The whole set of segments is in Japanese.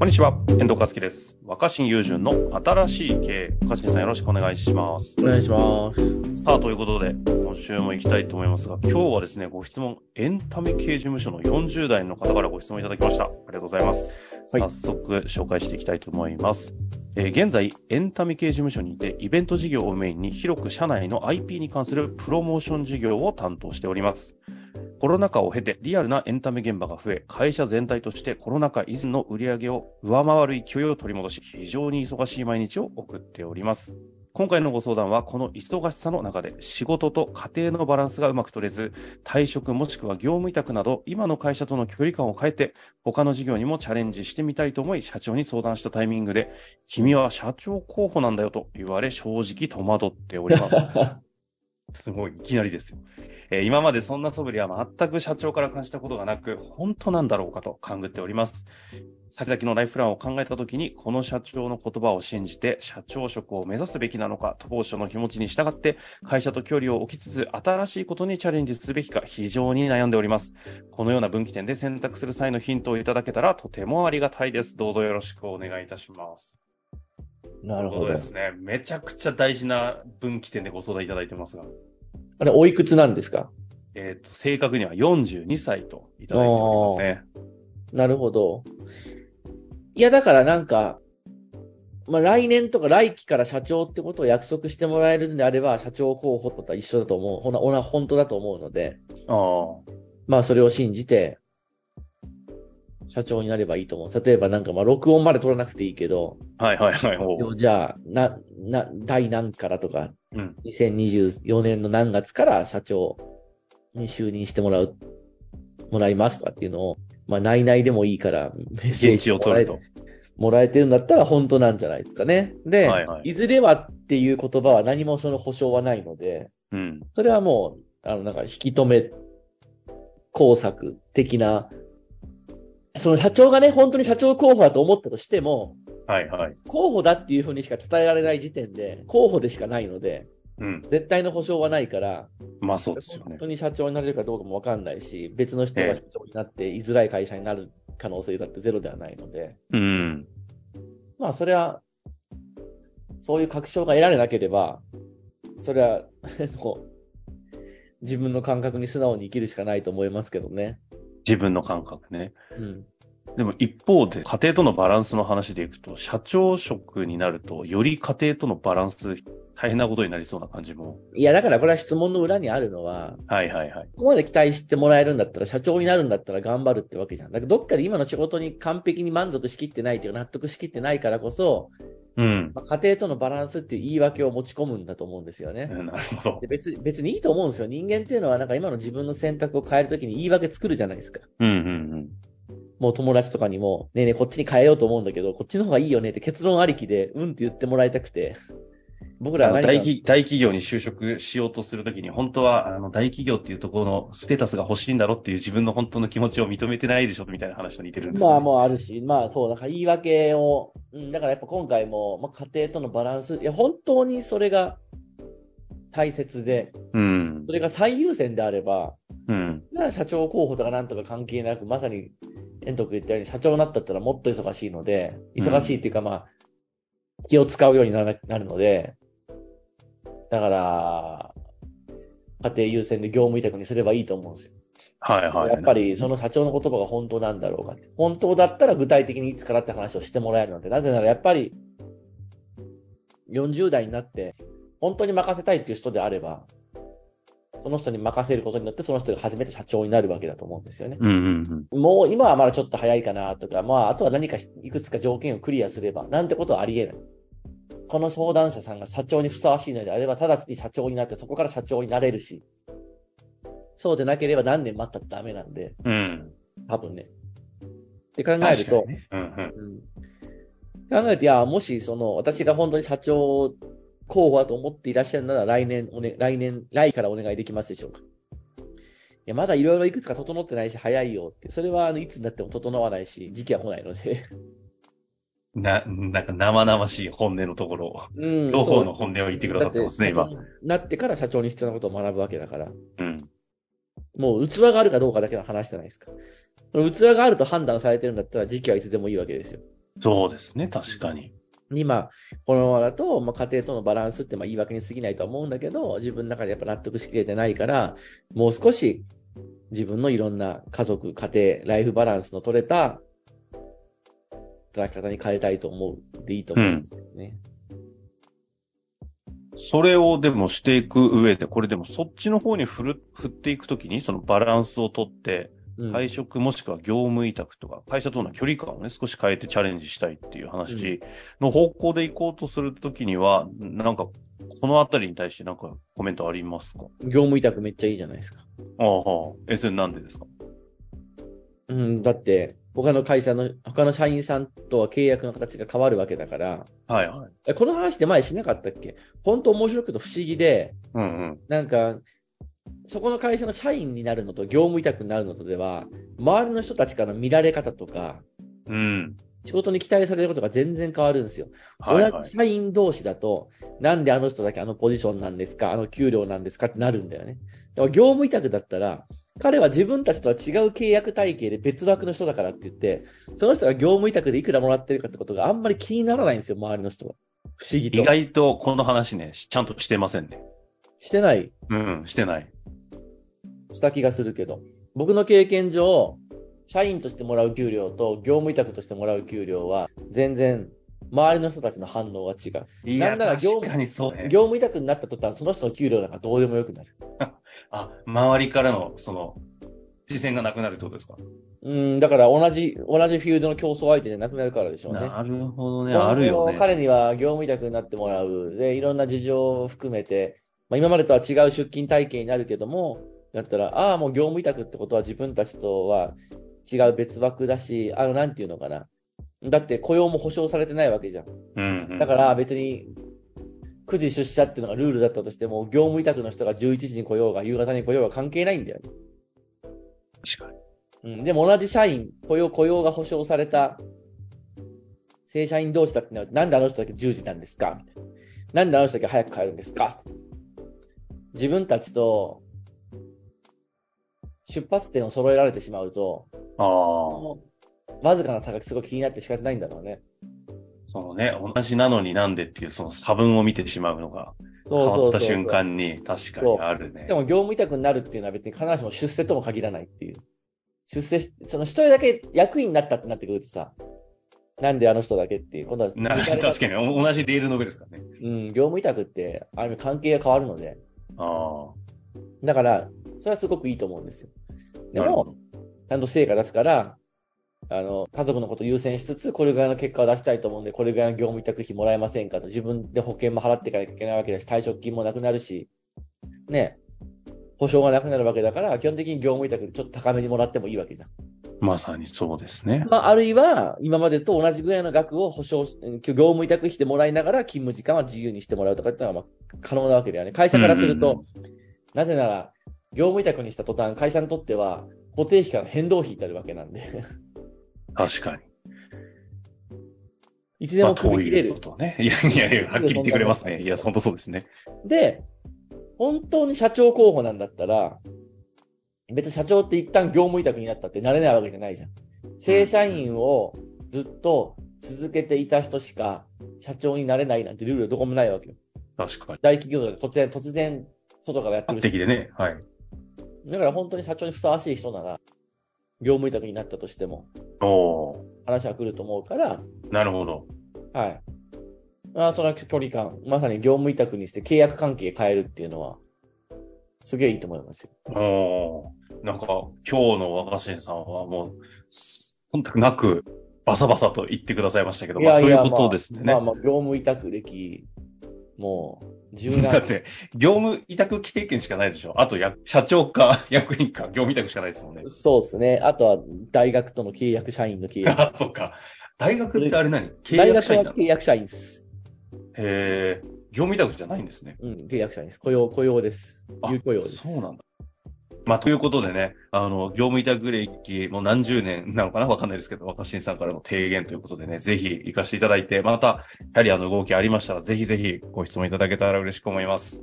こんにちは、遠藤和樹です。若新友人の新しい経営。若新さんよろしくお願いします。お願いします。さあ、ということで、今週も行きたいと思いますが、今日はですね、ご質問、エンタメ系事務所の40代の方からご質問いただきました。ありがとうございます。はい早速、紹介していきたいと思います。えー現在、エンタメ系事務所にて、イベント事業をメインに広く社内の IP に関するプロモーション事業を担当しております。コロナ禍を経てリアルなエンタメ現場が増え、会社全体としてコロナ禍以前の売り上げを上回る勢いを取り戻し、非常に忙しい毎日を送っております。今回のご相談は、この忙しさの中で仕事と家庭のバランスがうまく取れず、退職もしくは業務委託など、今の会社との距離感を変えて、他の事業にもチャレンジしてみたいと思い、社長に相談したタイミングで、君は社長候補なんだよと言われ、正直戸惑っております。すごい、いきなりですよ。えー今までそんな素振りは全く社長から感じたことがなく、本当なんだろうかと勘ぐっております。先々のライフプランを考えたときに、この社長の言葉を信じて、社長職を目指すべきなのか、当初の気持ちに従って、会社と距離を置きつつ、新しいことにチャレンジすべきか、非常に悩んでおります。このような分岐点で選択する際のヒントをいただけたら、とてもありがたいです。どうぞよろしくお願いいたします。なるほどで。すね。めちゃくちゃ大事な分岐点でご相談いただいてますが。あれ、おいくつなんですか？えっ、と、正確には42歳といただいておりますね。なるほど。いや、だからなんか、まあ、来年とか来期から社長ってことを約束してもらえるんであれば、社長候補とは一緒だと思う。ほな、ほな、本当だと思うので、ああ。まあ、それを信じて、社長になればいいと思う。例えばなんか、まあ、録音まで取らなくていいけど、はいはいはい。じゃあ、な、な、第何からとか、うん。2024年の何月から社長に就任してもらう、もらいますとかっていうのを、まあ、内々でもいいから、メッセー現ジを取ると。もらえてるんだったら本当なんじゃないですかね。で、はいはいいずれはっていう言葉は何もその保証はないので、うん。それはもう、あの、なんか、引き止め工作的な、その社長がね、本当に社長候補だと思ったとしても、はいはい。候補だっていうふうにしか伝えられない時点で、候補でしかないので、うん。絶対の保証はないから、まあそうですよね本。当に社長になれるかどうかもわかんないし、別の人が社長になって居づらい会社になる可能性だってゼロではないので、うん。まあそれは、そういう確証が得られなければ、それは、自分の感覚に素直に生きるしかないと思いますけどね。自分の感覚ね。うん。でも一方で、家庭とのバランスの話でいくと、社長職になると、より家庭とのバランス、大変なことになりそうな感じも。いや、だからこれは質問の裏にあるのは、はいはいはい。ここまで期待してもらえるんだったら、社長になるんだったら頑張るってわけじゃん。だけど、どっかで今の仕事に完璧に満足しきってないというか、納得しきってないからこそ、うん。まあ家庭とのバランスっていう言い訳を持ち込むんだと思うんですよね。なるほどで。別別にいいと思うんですよ。人間っていうのはなんか今の自分の選択を変えるときに言い訳作るじゃないですか。うんうんもう友達とかにも、ねえねえこっちに変えようと思うんだけど、こっちの方がいいよねって結論ありきで、うんって言ってもらいたくて。僕らは大企大企業に就職しようとするときに、本当は、あの、大企業っていうところのステータスが欲しいんだろっていう自分の本当の気持ちを認めてないでしょみたいな話と似てるんですよねまあもうあるし、まあそう、だから言い訳を、うん、だからやっぱ今回も、まあ家庭とのバランス、いや本当にそれが大切で、うんそ。れが最優先であれば、うん。社長候補とかなんとか関係なく、まさに、遠藤君言ったように社長になったったらもっと忙しいので、忙しいっていうかまあ、気を使うようになるので、だから、家庭優先で業務委託にすればいいと思うんですよ。はいはい。やっぱりその社長の言葉が本当なんだろうかって。本当だったら具体的にいつからって話をしてもらえるので、なぜならやっぱり、40代になって、本当に任せたいっていう人であれば、その人に任せることによって、その人が初めて社長になるわけだと思うんですよね。うんうんうん。もう今はまだちょっと早いかなとか、まああとは何かいくつか条件をクリアすれば、なんてことはあり得ない。この相談者さんが社長にふさわしいのであれば、直ちに社長になって、そこから社長になれるし、そうでなければ何年待ったってダメなんで、うん。多分ね。って考えると、ね。うんうん。うん考えて、いや、もし、その、私が本当に社長候補だと思っていらっしゃるなら、来年、おね、来年、来からお願いできますでしょうか。いや、まだいろいろいくつか整ってないし、早いよって。それは、あの、いつになっても整わないし、時期は来ないので。な、なんか生々しい本音のところを、うん両方の本音を言ってくださってますね、今。なってから社長に必要なことを学ぶわけだから。うん。もう器があるかどうかだけの話じゃないですか。器があると判断されてるんだったら時期はいつでもいいわけですよ。そうですね、確かに。今、このままだと、まあ、家庭とのバランスってまあ言い訳に過ぎないとは思うんだけど、自分の中でやっぱ納得しきれてないから、もう少し自分のいろんな家族、家庭、ライフバランスの取れた働き方に変えたいと思うでいいと思うんですけどね。それをでもしていく上で、これでもそっちの方に振る、振っていくときに、そのバランスをとって、うん会食もしくは業務委託とか、会社との距離感をね、少し変えてチャレンジしたいっていう話の方向で行こうとするときには、なんか、このあたりに対してなんかコメントありますか？業務委託めっちゃいいじゃないですか。ああ、はあ。え、それなんでですか？うん、だって、他の会社の、他の社員さんとは契約の形が変わるわけだから、はいはい。えこの話って前しなかったっけ？本当面白いけど不思議で、うんうん。なんか、そこの会社の社員になるのと業務委託になるのとでは、周りの人たちからの見られ方とか、うん。仕事に期待されることが全然変わるんですよ。はいはい。同じ社員同士だと、なんであの人だけあのポジションなんですか？あの給料なんですか？ってなるんだよね。でも業務委託だったら、彼は自分たちとは違う契約体系で別枠の人だからって言って、その人が業務委託でいくらもらってるかってことがあんまり気にならないんですよ、周りの人は。不思議と。意外とこの話ね、ちゃんとしてませんね。してないうん、してない。した気がするけど。僕の経験上、社員としてもらう給料と業務委託としてもらう給料は、全然、周りの人たちの反応が違う。いなんなら業務確かにそうね。業務委託になった途端、その人の給料なんかどうでもよくなる。あ、周りからの、その、視線がなくなるってことですか？うん、だから同じ、同じフィールドの競争相手じゃなくなるからでしょうね。なるほどね、あるよね。彼には業務委託になってもらう。で、いろんな事情を含めて、まあ、今までとは違う出勤体系になるけども、だったら、ああ、もう業務委託ってことは自分たちとは違う別枠だし、あの、なんていうのかな。だって雇用も保障されてないわけじゃん。うん、うん。だから別に、9時出社っていうのがルールだったとしても、業務委託の人が11時に来ようが、夕方に来ようが関係ないんだよね。確かに。うん、でも同じ社員、雇用、雇用が保障された正社員同士だってのは、なんであの人だけ10時なんですか？みたいな。なんであの人だけ早く帰るんですか？自分たちと出発点を揃えられてしまうと、ああ。わずかな差がすごい気になって仕方ないんだろうね。そのね、同じなのになんでっていうその差分を見てしまうのが変わった瞬間に確かにあるねしか。も業務委託になるっていうのは別に必ずしも出世とも限らないっていう。出世し、その一人だけ役員になったってなってくるとさ、なんであの人だけっていう、今度は、な確かにお同じレールの上ですからね。うん、業務委託って、ある意味関係が変わるので、あだから、それはすごくいいと思うんですよ。あ。でも、ちゃんと成果出すから、あの、家族のことを優先しつつ、これぐらいの結果を出したいと思うんで、これぐらいの業務委託費もらえませんかと、自分で保険も払っていかなきゃいけないわけだし、退職金もなくなるし、ね、保証がなくなるわけだから、基本的に業務委託でちょっと高めにもらってもいいわけじゃん。まさにそうですね。まあ、あるいは、今までと同じぐらいの額を保証し、業務委託費でもらいながら、勤務時間は自由にしてもらうとかっていうのは、まあ、可能なわけだよね。会社からすると、うんうんなぜなら、業務委託にした途端、会社にとっては、固定費から変動費になるわけなんで、確かに。いつでもまあ、と首切れるいうこ。とね。いやいやいや、はっきり言ってくれますね。いや、本当そうですね。で、本当に社長候補なんだったら、別に社長って一旦業務委託になったってなれないわけじゃないじゃん。正社員をずっと続けていた人しか社長になれないなんてルールはどこもないわけよ。確かに。大企業で突然、突然、外からやって圧る的でね。はい。だから本当に社長にふさわしい人なら、業務委託になったとしても、おー。話は来ると思うから、なるほど。はい。ああその距離感、まさに業務委託にして契約関係変えるっていうのは、すげえいいと思いますよ。おー。なんか、今日の若新さんはもう、忖度なく、バサバサと言ってくださいましたけど、まあ、そういうことですね。まあまあ、業務委託歴、もう、十何だって、業務委託経験しかないでしょ。あとや、社長か 役員か業務委託しかないですもんね。そうですね。あとは、大学との契約社員の契約。あ、そっか。大学ってあれ何？契大学約社員なの？は契約社員です。へえ、業務委託じゃないんですね。うん、契約社員です。雇用、雇用です。あ有雇用です。そうなんだ。まあ、ということでね、あの、業務委託歴もう何十年なのかな？わかんないですけど、若新さんからの提言ということでね、ぜひ活かしていただいて、また、キャリアの動きありましたら、ぜひぜひご質問いただけたら嬉しく思います。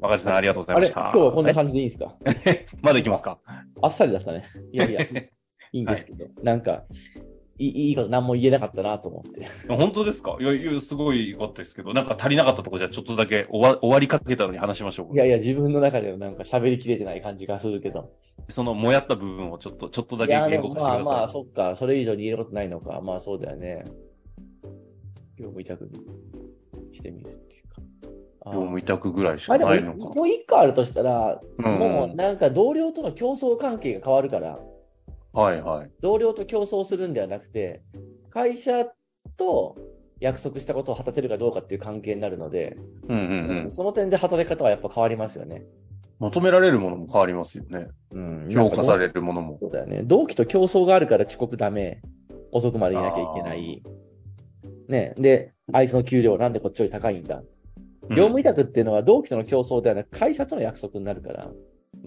若新さんありがとうございました。今日はこんな感じでいいんですか？まだいきますか？あっさりだったね。いやいや、いいんですけど。なんか、いいいこと何も言えなかったなと思って。本当ですか？いや、いや、すごい良かったですけど、なんか足りなかったとこじゃちょっとだけ終わ終わりかけたのに話しましょうか。いやいや、自分の中でのなんか喋りきれてない感じがするけど。そのもやった部分をちょっと、ちょっとだけ言語も化してください。まあまあ、そっか。それ以上に言えることないのか。まあそうだよね。業務委託にしてみるっていうか。業務委託ぐらいしまあでも、かないのか。もう一個あるとしたら、うんもうなんか同僚との競争関係が変わるから、はいはい。同僚と競争するんではなくて、会社と約束したことを果たせるかどうかっていう関係になるので、うんうんうん。その点で働き方はやっぱ変わりますよね。求められるものも変わりますよね。うん評価されるものも。そうだよね。同期と競争があるから遅刻ダメ。遅くまでいなきゃいけない。ね。で、あいつの給料なんでこっちより高いんだ。業務委託っていうのは同期との競争ではなく会社との約束になるから。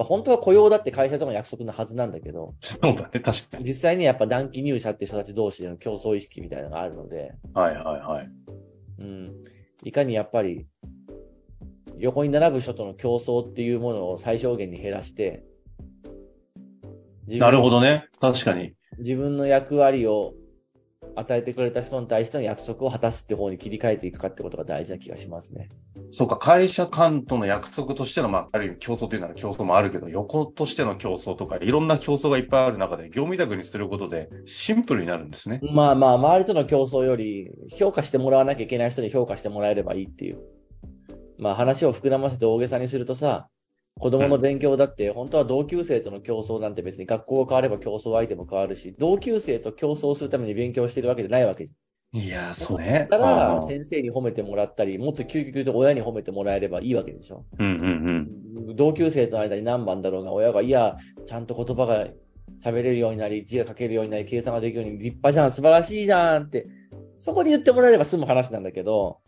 まあ本当は雇用だって会社との約束のはずなんだけど、そうだね、確かに。実際にやっぱ短期入社って人たち同士での競争意識みたいなのがあるので、はいはいはい。うん。いかにやっぱり、横に並ぶ人との競争っていうものを最小限に減らして、自分なるほどね。確かに。自分の役割を与えてくれた人に対しての約束を果たすって方に切り替えていくかってことが大事な気がしますね。そうか、会社間との約束としての、まあ、ある意味競争というなら競争もあるけど、横としての競争とか、いろんな競争がいっぱいある中で、業務委託にすることで、シンプルになるんですね。まあまあ、周りとの競争より、評価してもらわなきゃいけない人に評価してもらえればいいっていう。まあ話を膨らませて大げさにするとさ、子供の勉強だって、本当は同級生との競争なんて別に学校が変われば競争相手も変わるし、同級生と競争するために勉強してるわけじゃないわけじゃんいやー、そうね。だかあら、ー先生に褒めてもらったり、もっと究極言うと親に褒めてもらえればいいわけでしょ。うんうん同級生との間に何番だろうが、親が、いや、ちゃんと言葉が喋れるようになり、字が書けるようになり、計算ができるように、立派じゃん、素晴らしいじゃんって、そこで言ってもらえれば済む話なんだけど、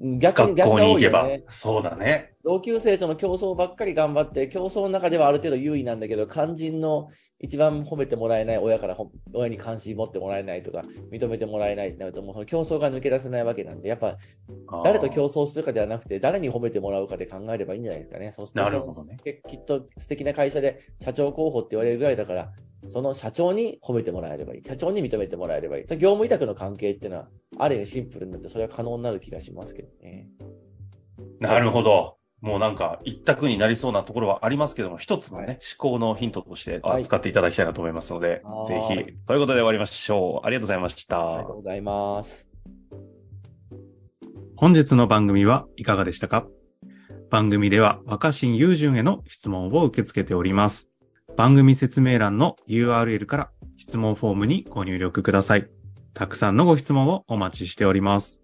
逆に学校に行けば逆が多いよね。。そうだね。同級生との競争ばっかり頑張って、競争の中ではある程度優位なんだけど、肝心の一番褒めてもらえない親からほ親に関心持ってもらえないとか、認めてもらえないってなると、もうその競争が抜け出せないわけなんで、やっぱ誰と競争するかではなくて、誰に褒めてもらうかで考えればいいんじゃないですかね。そうするとなるほどねきっと素敵な会社で社長候補って言われるぐらいだから、その社長に褒めてもらえればいい。社長に認めてもらえればいい。業務委託の関係っていうのは、ある意味シンプルになって、それは可能になる気がしますけどね。なるほど。もうなんか、一択になりそうなところはありますけども、一つのね、思考のヒントとしてはい使っていただきたいなと思いますので、はいひ。ということで終わりましょう。ありがとうございましたありがと。うございます。本日の番組はいかがでしたか？番組では若新雄純への質問を受け付けております。番組説明欄の URL から質問フォームにご入力ください。たくさんのご質問をお待ちしております。